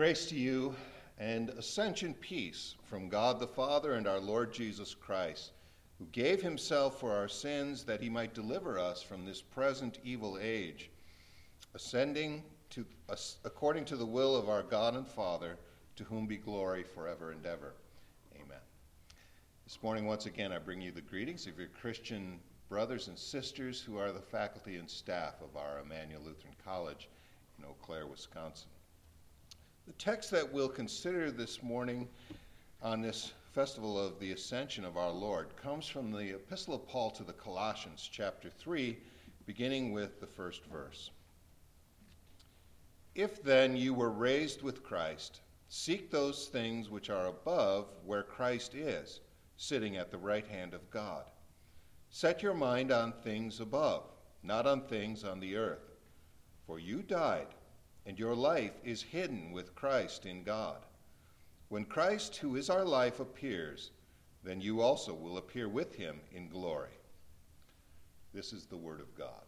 Grace to you and ascension peace from God the Father and our Lord Jesus Christ, who gave himself for our sins that he might deliver us from this present evil age, ascending to, according to the will of our God and Father, to whom be glory forever and ever. Amen. This morning, once again, I bring you the greetings of your Christian brothers and sisters who are the faculty and staff of our Immanuel Lutheran College in Eau Claire, Wisconsin. The text that we'll consider this morning on this festival of the Ascension of our Lord comes from the Epistle of Paul to the Colossians, chapter 3, beginning with the first verse. If then you were raised with Christ, seek those things which are above where Christ is, sitting at the right hand of God. Set your mind on things above, not on things on the earth. For you died and your life is hidden with Christ in God. When Christ, who is our life, appears, then you also will appear with him in glory. This is the Word of God.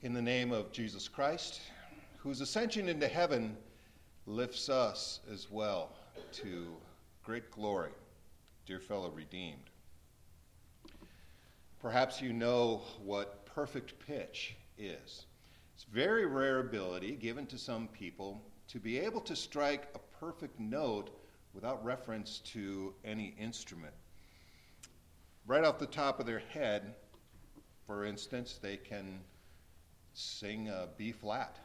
In the name of Jesus Christ, whose ascension into heaven lifts us as well to great glory, dear fellow redeemed. Perhaps you know what perfect pitch is. It's a very rare ability given to some people to be able to strike a perfect note without reference to any instrument. Right off the top of their head, for instance, they can sing a B flat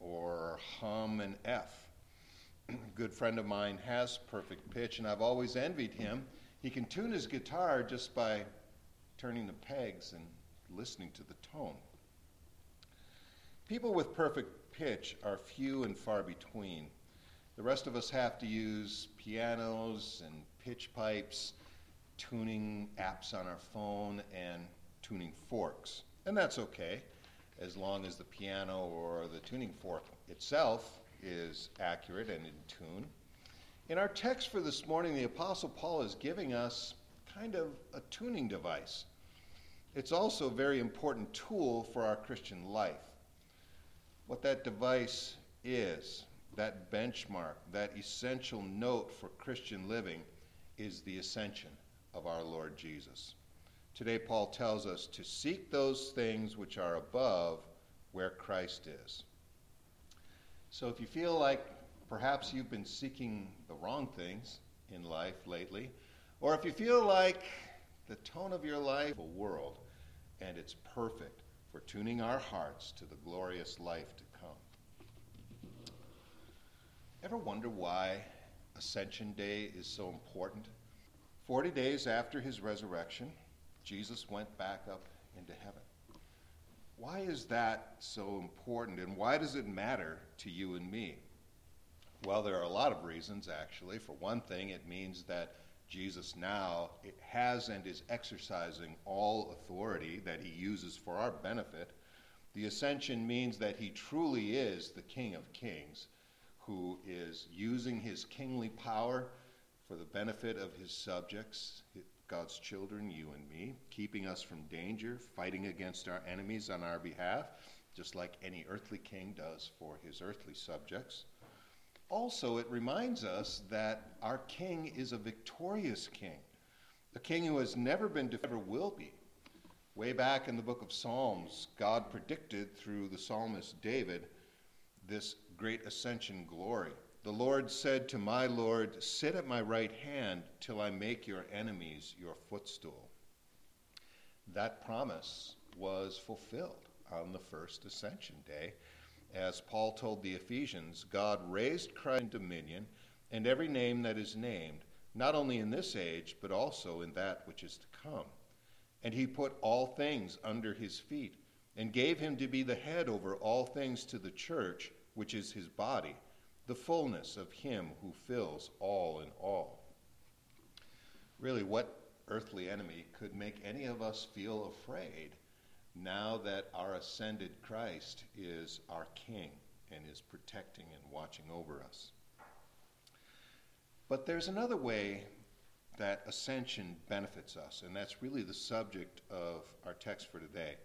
or hum an F. A good friend of mine has perfect pitch, and I've always envied him. He can tune his guitar just by turning the pegs and listening to the tone. People with perfect pitch are few and far between. The rest of us have to use pianos and pitch pipes, tuning apps on our phone, and tuning forks. And that's okay, as long as the piano or the tuning fork itself is accurate and in tune. In our text for this morning, the Apostle Paul is giving us kind of a tuning device it's also a very important tool for our Christian life. What that device is, that benchmark, that essential note for Christian living, is the ascension of our Lord Jesus. Today, Paul tells us to seek those things which are above where Christ is. So if you feel like perhaps you've been seeking the wrong things in life lately, or if you feel like the tone of your life, a world, and it's perfect for tuning our hearts to the glorious life to come. Ever wonder why Ascension Day is so important? Forty days after his resurrection, Jesus went back up into heaven. Why is that so important, and why does it matter to you and me? Well, there are a lot of reasons, actually. For one thing, it means that Jesus now has and is exercising all authority that he uses for our benefit. The ascension means that he truly is the King of Kings, who is using his kingly power for the benefit of his subjects, God's children, you and me, keeping us from danger, fighting against our enemies on our behalf, just like any earthly king does for his earthly subjects also, it reminds us that our king is a victorious king, a king who has never been defeated, ever will be. Way back in the book of Psalms, God predicted through the psalmist David this great ascension glory. The Lord said to my Lord, Sit at my right hand till I make your enemies your footstool. That promise was fulfilled on the first ascension day as Paul told the Ephesians, God raised Christ in dominion and every name that is named, not only in this age, but also in that which is to come. And he put all things under his feet, and gave him to be the head over all things to the church, which is his body, the fullness of him who fills all in all. Really, what earthly enemy could make any of us feel afraid now that our ascended Christ is our King and is protecting and watching over us. But there's another way that ascension benefits us, and that's really the subject of our text for today.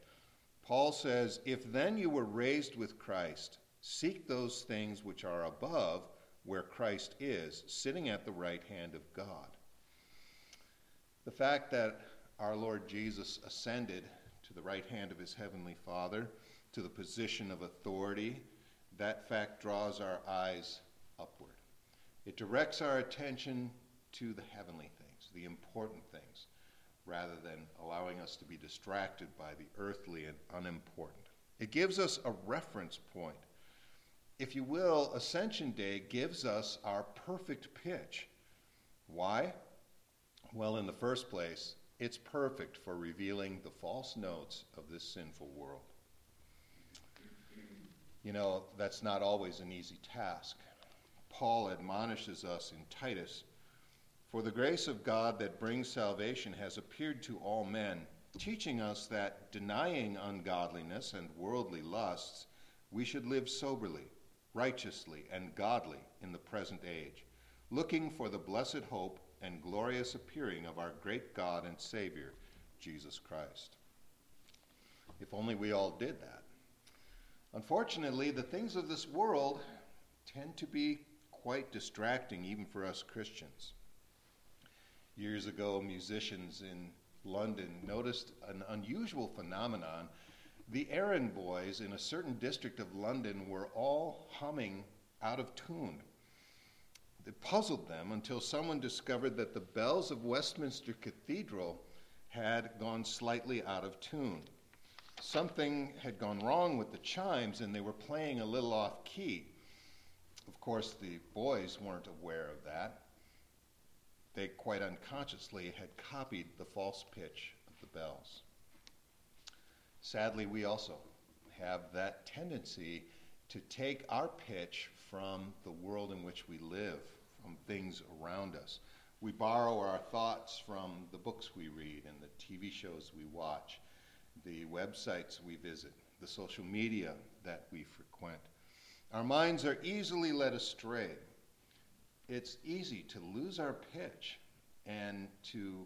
Paul says, If then you were raised with Christ, seek those things which are above, where Christ is, sitting at the right hand of God. The fact that our Lord Jesus ascended to the right hand of his heavenly Father, to the position of authority, that fact draws our eyes upward. It directs our attention to the heavenly things, the important things, rather than allowing us to be distracted by the earthly and unimportant. It gives us a reference point. If you will, Ascension Day gives us our perfect pitch. Why? Well, in the first place, it's perfect for revealing the false notes of this sinful world. You know, that's not always an easy task. Paul admonishes us in Titus For the grace of God that brings salvation has appeared to all men, teaching us that denying ungodliness and worldly lusts, we should live soberly, righteously, and godly in the present age, looking for the blessed hope and glorious appearing of our great God and Savior, Jesus Christ. If only we all did that. Unfortunately, the things of this world tend to be quite distracting, even for us Christians. Years ago, musicians in London noticed an unusual phenomenon. The errand boys in a certain district of London were all humming out of tune. It puzzled them until someone discovered that the bells of Westminster Cathedral had gone slightly out of tune. Something had gone wrong with the chimes and they were playing a little off key. Of course, the boys weren't aware of that. They quite unconsciously had copied the false pitch of the bells. Sadly, we also have that tendency to take our pitch from the world in which we live, from things around us. We borrow our thoughts from the books we read and the TV shows we watch, the websites we visit, the social media that we frequent. Our minds are easily led astray. It's easy to lose our pitch and to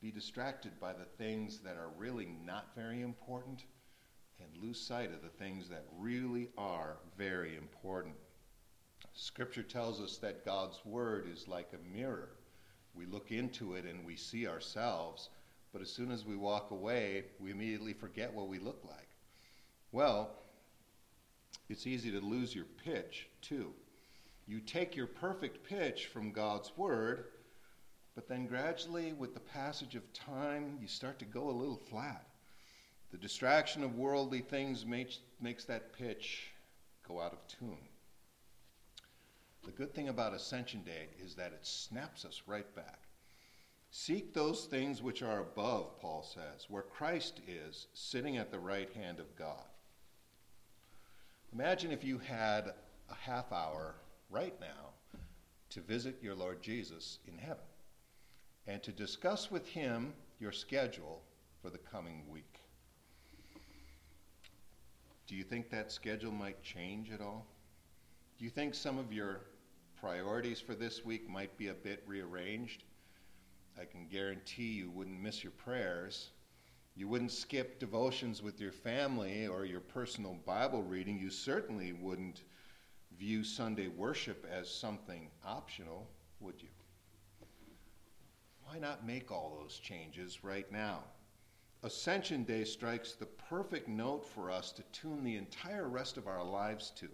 be distracted by the things that are really not very important and lose sight of the things that really are very important. Scripture tells us that God's Word is like a mirror. We look into it and we see ourselves, but as soon as we walk away, we immediately forget what we look like. Well, it's easy to lose your pitch, too. You take your perfect pitch from God's Word, but then gradually, with the passage of time, you start to go a little flat. The distraction of worldly things makes, makes that pitch go out of tune. The good thing about Ascension Day is that it snaps us right back. Seek those things which are above, Paul says, where Christ is, sitting at the right hand of God. Imagine if you had a half hour right now to visit your Lord Jesus in heaven and to discuss with him your schedule for the coming week. Do you think that schedule might change at all? Do you think some of your priorities for this week might be a bit rearranged? I can guarantee you wouldn't miss your prayers. You wouldn't skip devotions with your family or your personal Bible reading. You certainly wouldn't view Sunday worship as something optional, would you? Why not make all those changes right now? Ascension Day strikes the perfect note for us to tune the entire rest of our lives to.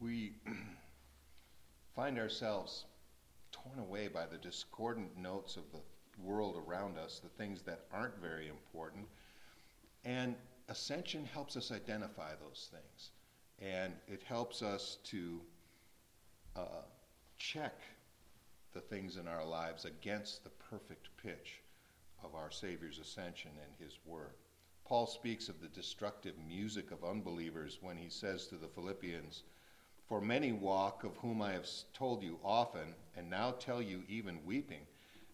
We find ourselves torn away by the discordant notes of the world around us, the things that aren't very important. And ascension helps us identify those things. And it helps us to uh, check the things in our lives against the perfect pitch of our Savior's ascension and His Word. Paul speaks of the destructive music of unbelievers when he says to the Philippians, For many walk, of whom I have told you often, and now tell you even weeping,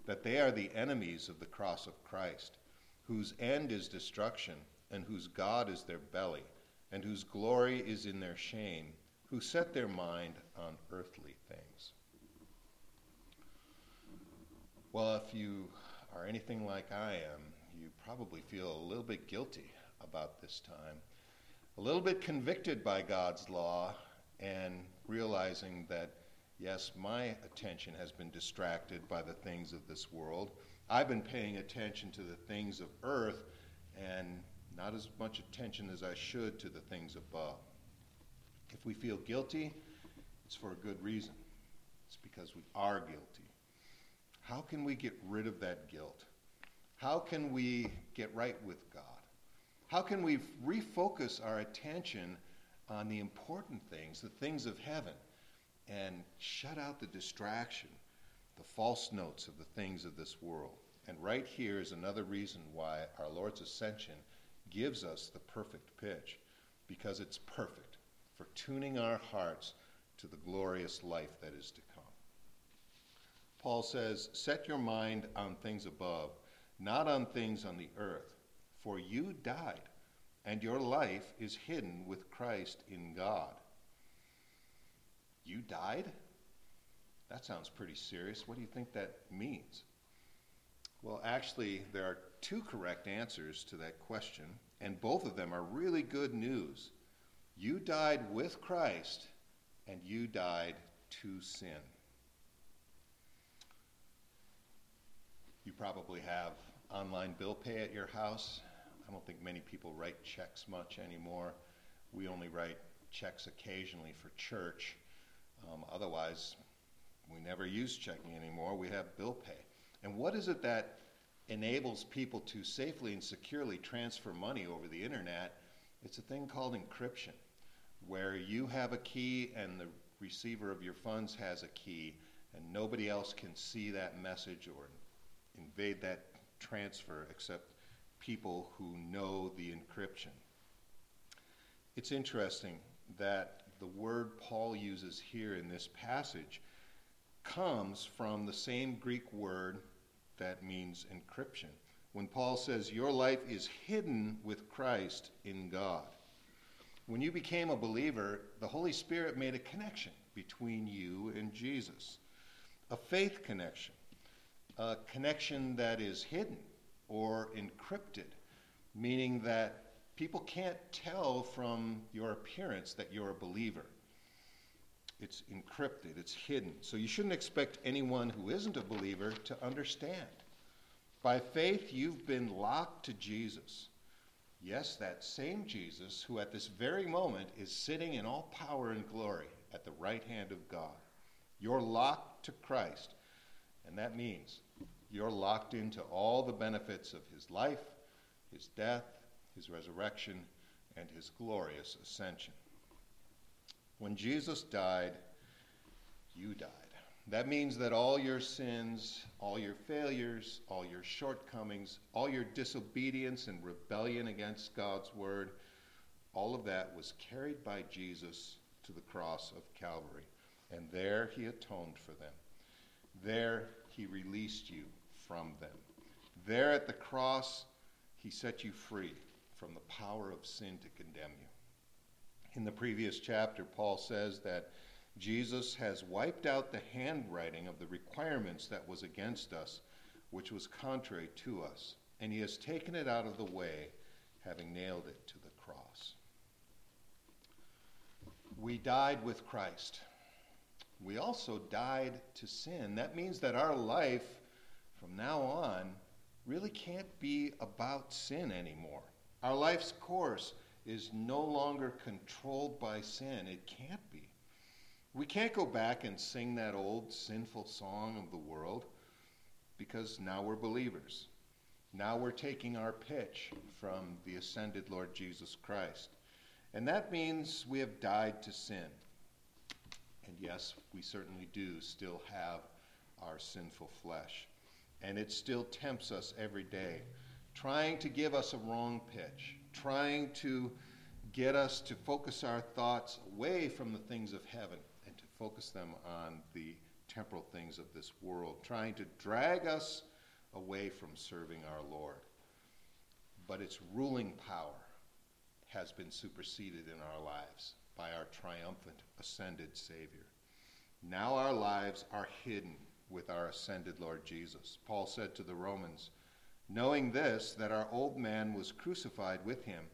that they are the enemies of the cross of Christ, whose end is destruction, and whose God is their belly, and whose glory is in their shame, who set their mind on earthly things. Well, if you are anything like I am, you probably feel a little bit guilty about this time, a little bit convicted by God's law, and realizing that, yes, my attention has been distracted by the things of this world. I've been paying attention to the things of earth and not as much attention as I should to the things above. If we feel guilty, it's for a good reason. It's because we are guilty. How can we get rid of that guilt? How can we get right with God? How can we refocus our attention on the important things, the things of heaven, and shut out the distraction, the false notes of the things of this world? And right here is another reason why our Lord's ascension gives us the perfect pitch, because it's perfect for tuning our hearts to the glorious life that is to come. Paul says, Set your mind on things above, not on things on the earth, for you died, and your life is hidden with Christ in God. You died? That sounds pretty serious. What do you think that means? Well, actually, there are two correct answers to that question, and both of them are really good news. You died with Christ, and you died to sin. You probably have online bill pay at your house. I don't think many people write checks much anymore. We only write checks occasionally for church. Um, otherwise, we never use checking anymore. We have bill pay. And what is it that enables people to safely and securely transfer money over the internet? It's a thing called encryption where you have a key and the receiver of your funds has a key, and nobody else can see that message or invade that transfer except people who know the encryption. It's interesting that the word Paul uses here in this passage comes from the same Greek word that means encryption. When Paul says, Your life is hidden with Christ in God. When you became a believer, the Holy Spirit made a connection between you and Jesus, a faith connection, a connection that is hidden or encrypted, meaning that people can't tell from your appearance that you're a believer. It's encrypted, it's hidden. So you shouldn't expect anyone who isn't a believer to understand. By faith, you've been locked to Jesus. Yes, that same Jesus who at this very moment is sitting in all power and glory at the right hand of God. You're locked to Christ, and that means you're locked into all the benefits of his life, his death, his resurrection, and his glorious ascension. When Jesus died, you died. That means that all your sins, all your failures, all your shortcomings, all your disobedience and rebellion against God's word, all of that was carried by Jesus to the cross of Calvary. And there he atoned for them. There he released you from them. There at the cross, he set you free from the power of sin to condemn you. In the previous chapter, Paul says that Jesus has wiped out the handwriting of the requirements that was against us, which was contrary to us, and he has taken it out of the way, having nailed it to the cross. We died with Christ. We also died to sin. That means that our life from now on really can't be about sin anymore. Our life's course is no longer controlled by sin. It can't be. We can't go back and sing that old sinful song of the world because now we're believers. Now we're taking our pitch from the ascended Lord Jesus Christ. And that means we have died to sin. And yes, we certainly do still have our sinful flesh. And it still tempts us every day, trying to give us a wrong pitch, trying to get us to focus our thoughts away from the things of heaven and to focus them on the temporal things of this world, trying to drag us away from serving our Lord. But its ruling power has been superseded in our lives by our triumphant ascended Savior. Now our lives are hidden with our ascended Lord Jesus. Paul said to the Romans, knowing this, that our old man was crucified with him,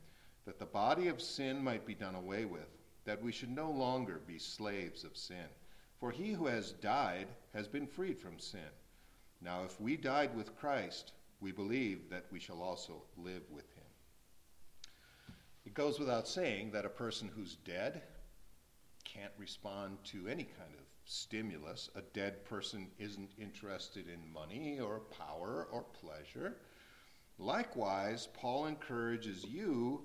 that the body of sin might be done away with, that we should no longer be slaves of sin. For he who has died has been freed from sin. Now, if we died with Christ, we believe that we shall also live with him. It goes without saying that a person who's dead can't respond to any kind of stimulus. A dead person isn't interested in money or power or pleasure. Likewise, Paul encourages you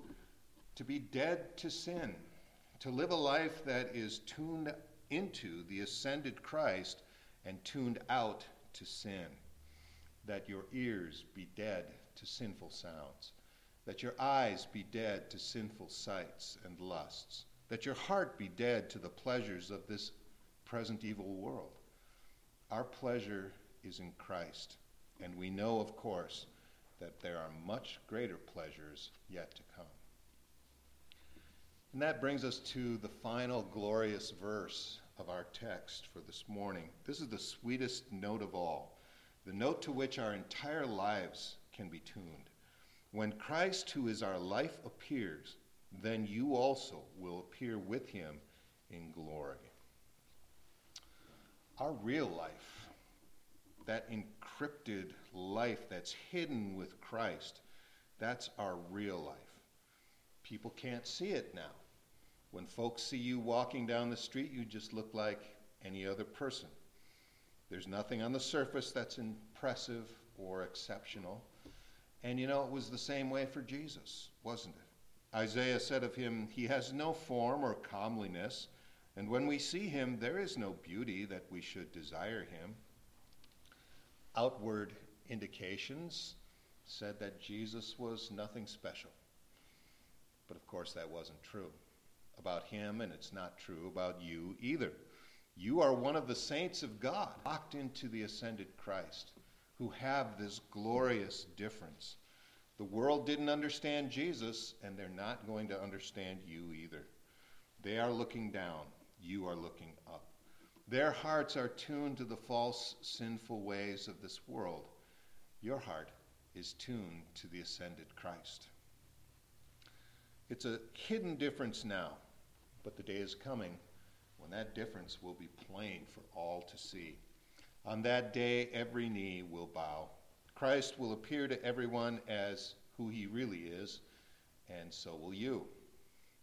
to be dead to sin, to live a life that is tuned into the ascended Christ and tuned out to sin. That your ears be dead to sinful sounds, that your eyes be dead to sinful sights and lusts, that your heart be dead to the pleasures of this present evil world. Our pleasure is in Christ, and we know, of course, that there are much greater pleasures yet to come. And that brings us to the final glorious verse of our text for this morning. This is the sweetest note of all, the note to which our entire lives can be tuned. When Christ, who is our life, appears, then you also will appear with him in glory. Our real life, that encrypted life that's hidden with Christ, that's our real life. People can't see it now. When folks see you walking down the street, you just look like any other person. There's nothing on the surface that's impressive or exceptional. And you know, it was the same way for Jesus, wasn't it? Isaiah said of him, He has no form or comeliness, and when we see him, there is no beauty that we should desire him. Outward indications said that Jesus was nothing special. But of course, that wasn't true about him, and it's not true about you either. You are one of the saints of God, locked into the ascended Christ, who have this glorious difference. The world didn't understand Jesus, and they're not going to understand you either. They are looking down, you are looking up. Their hearts are tuned to the false, sinful ways of this world. Your heart is tuned to the ascended Christ. It's a hidden difference now, but the day is coming when that difference will be plain for all to see. On that day, every knee will bow. Christ will appear to everyone as who he really is, and so will you.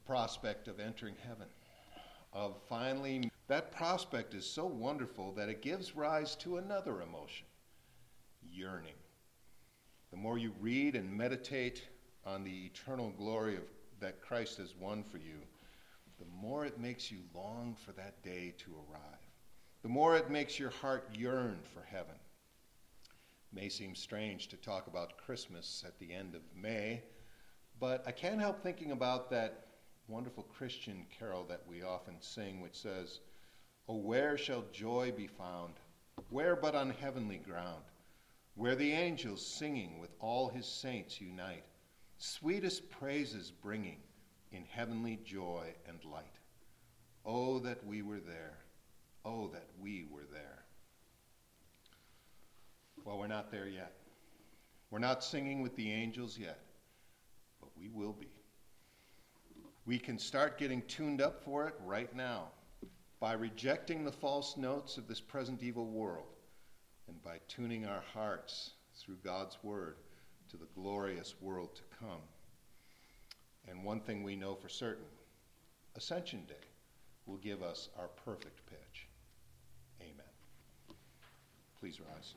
The prospect of entering heaven, of finally, that prospect is so wonderful that it gives rise to another emotion yearning. The more you read and meditate on the eternal glory of, that Christ has won for you, the more it makes you long for that day to arrive. The more it makes your heart yearn for heaven. It may seem strange to talk about Christmas at the end of May, but I can't help thinking about that wonderful Christian carol that we often sing, which says, Oh, where shall joy be found? Where but on heavenly ground? Where the angels singing with all his saints unite, sweetest praises bringing in heavenly joy and light. Oh, that we were there. Oh, that we were there. Well, we're not there yet. We're not singing with the angels yet, but we will be. We can start getting tuned up for it right now by rejecting the false notes of this present evil world and by tuning our hearts through God's Word to the glorious world to come. And one thing we know for certain Ascension Day will give us our perfect pitch. Amen. Please rise.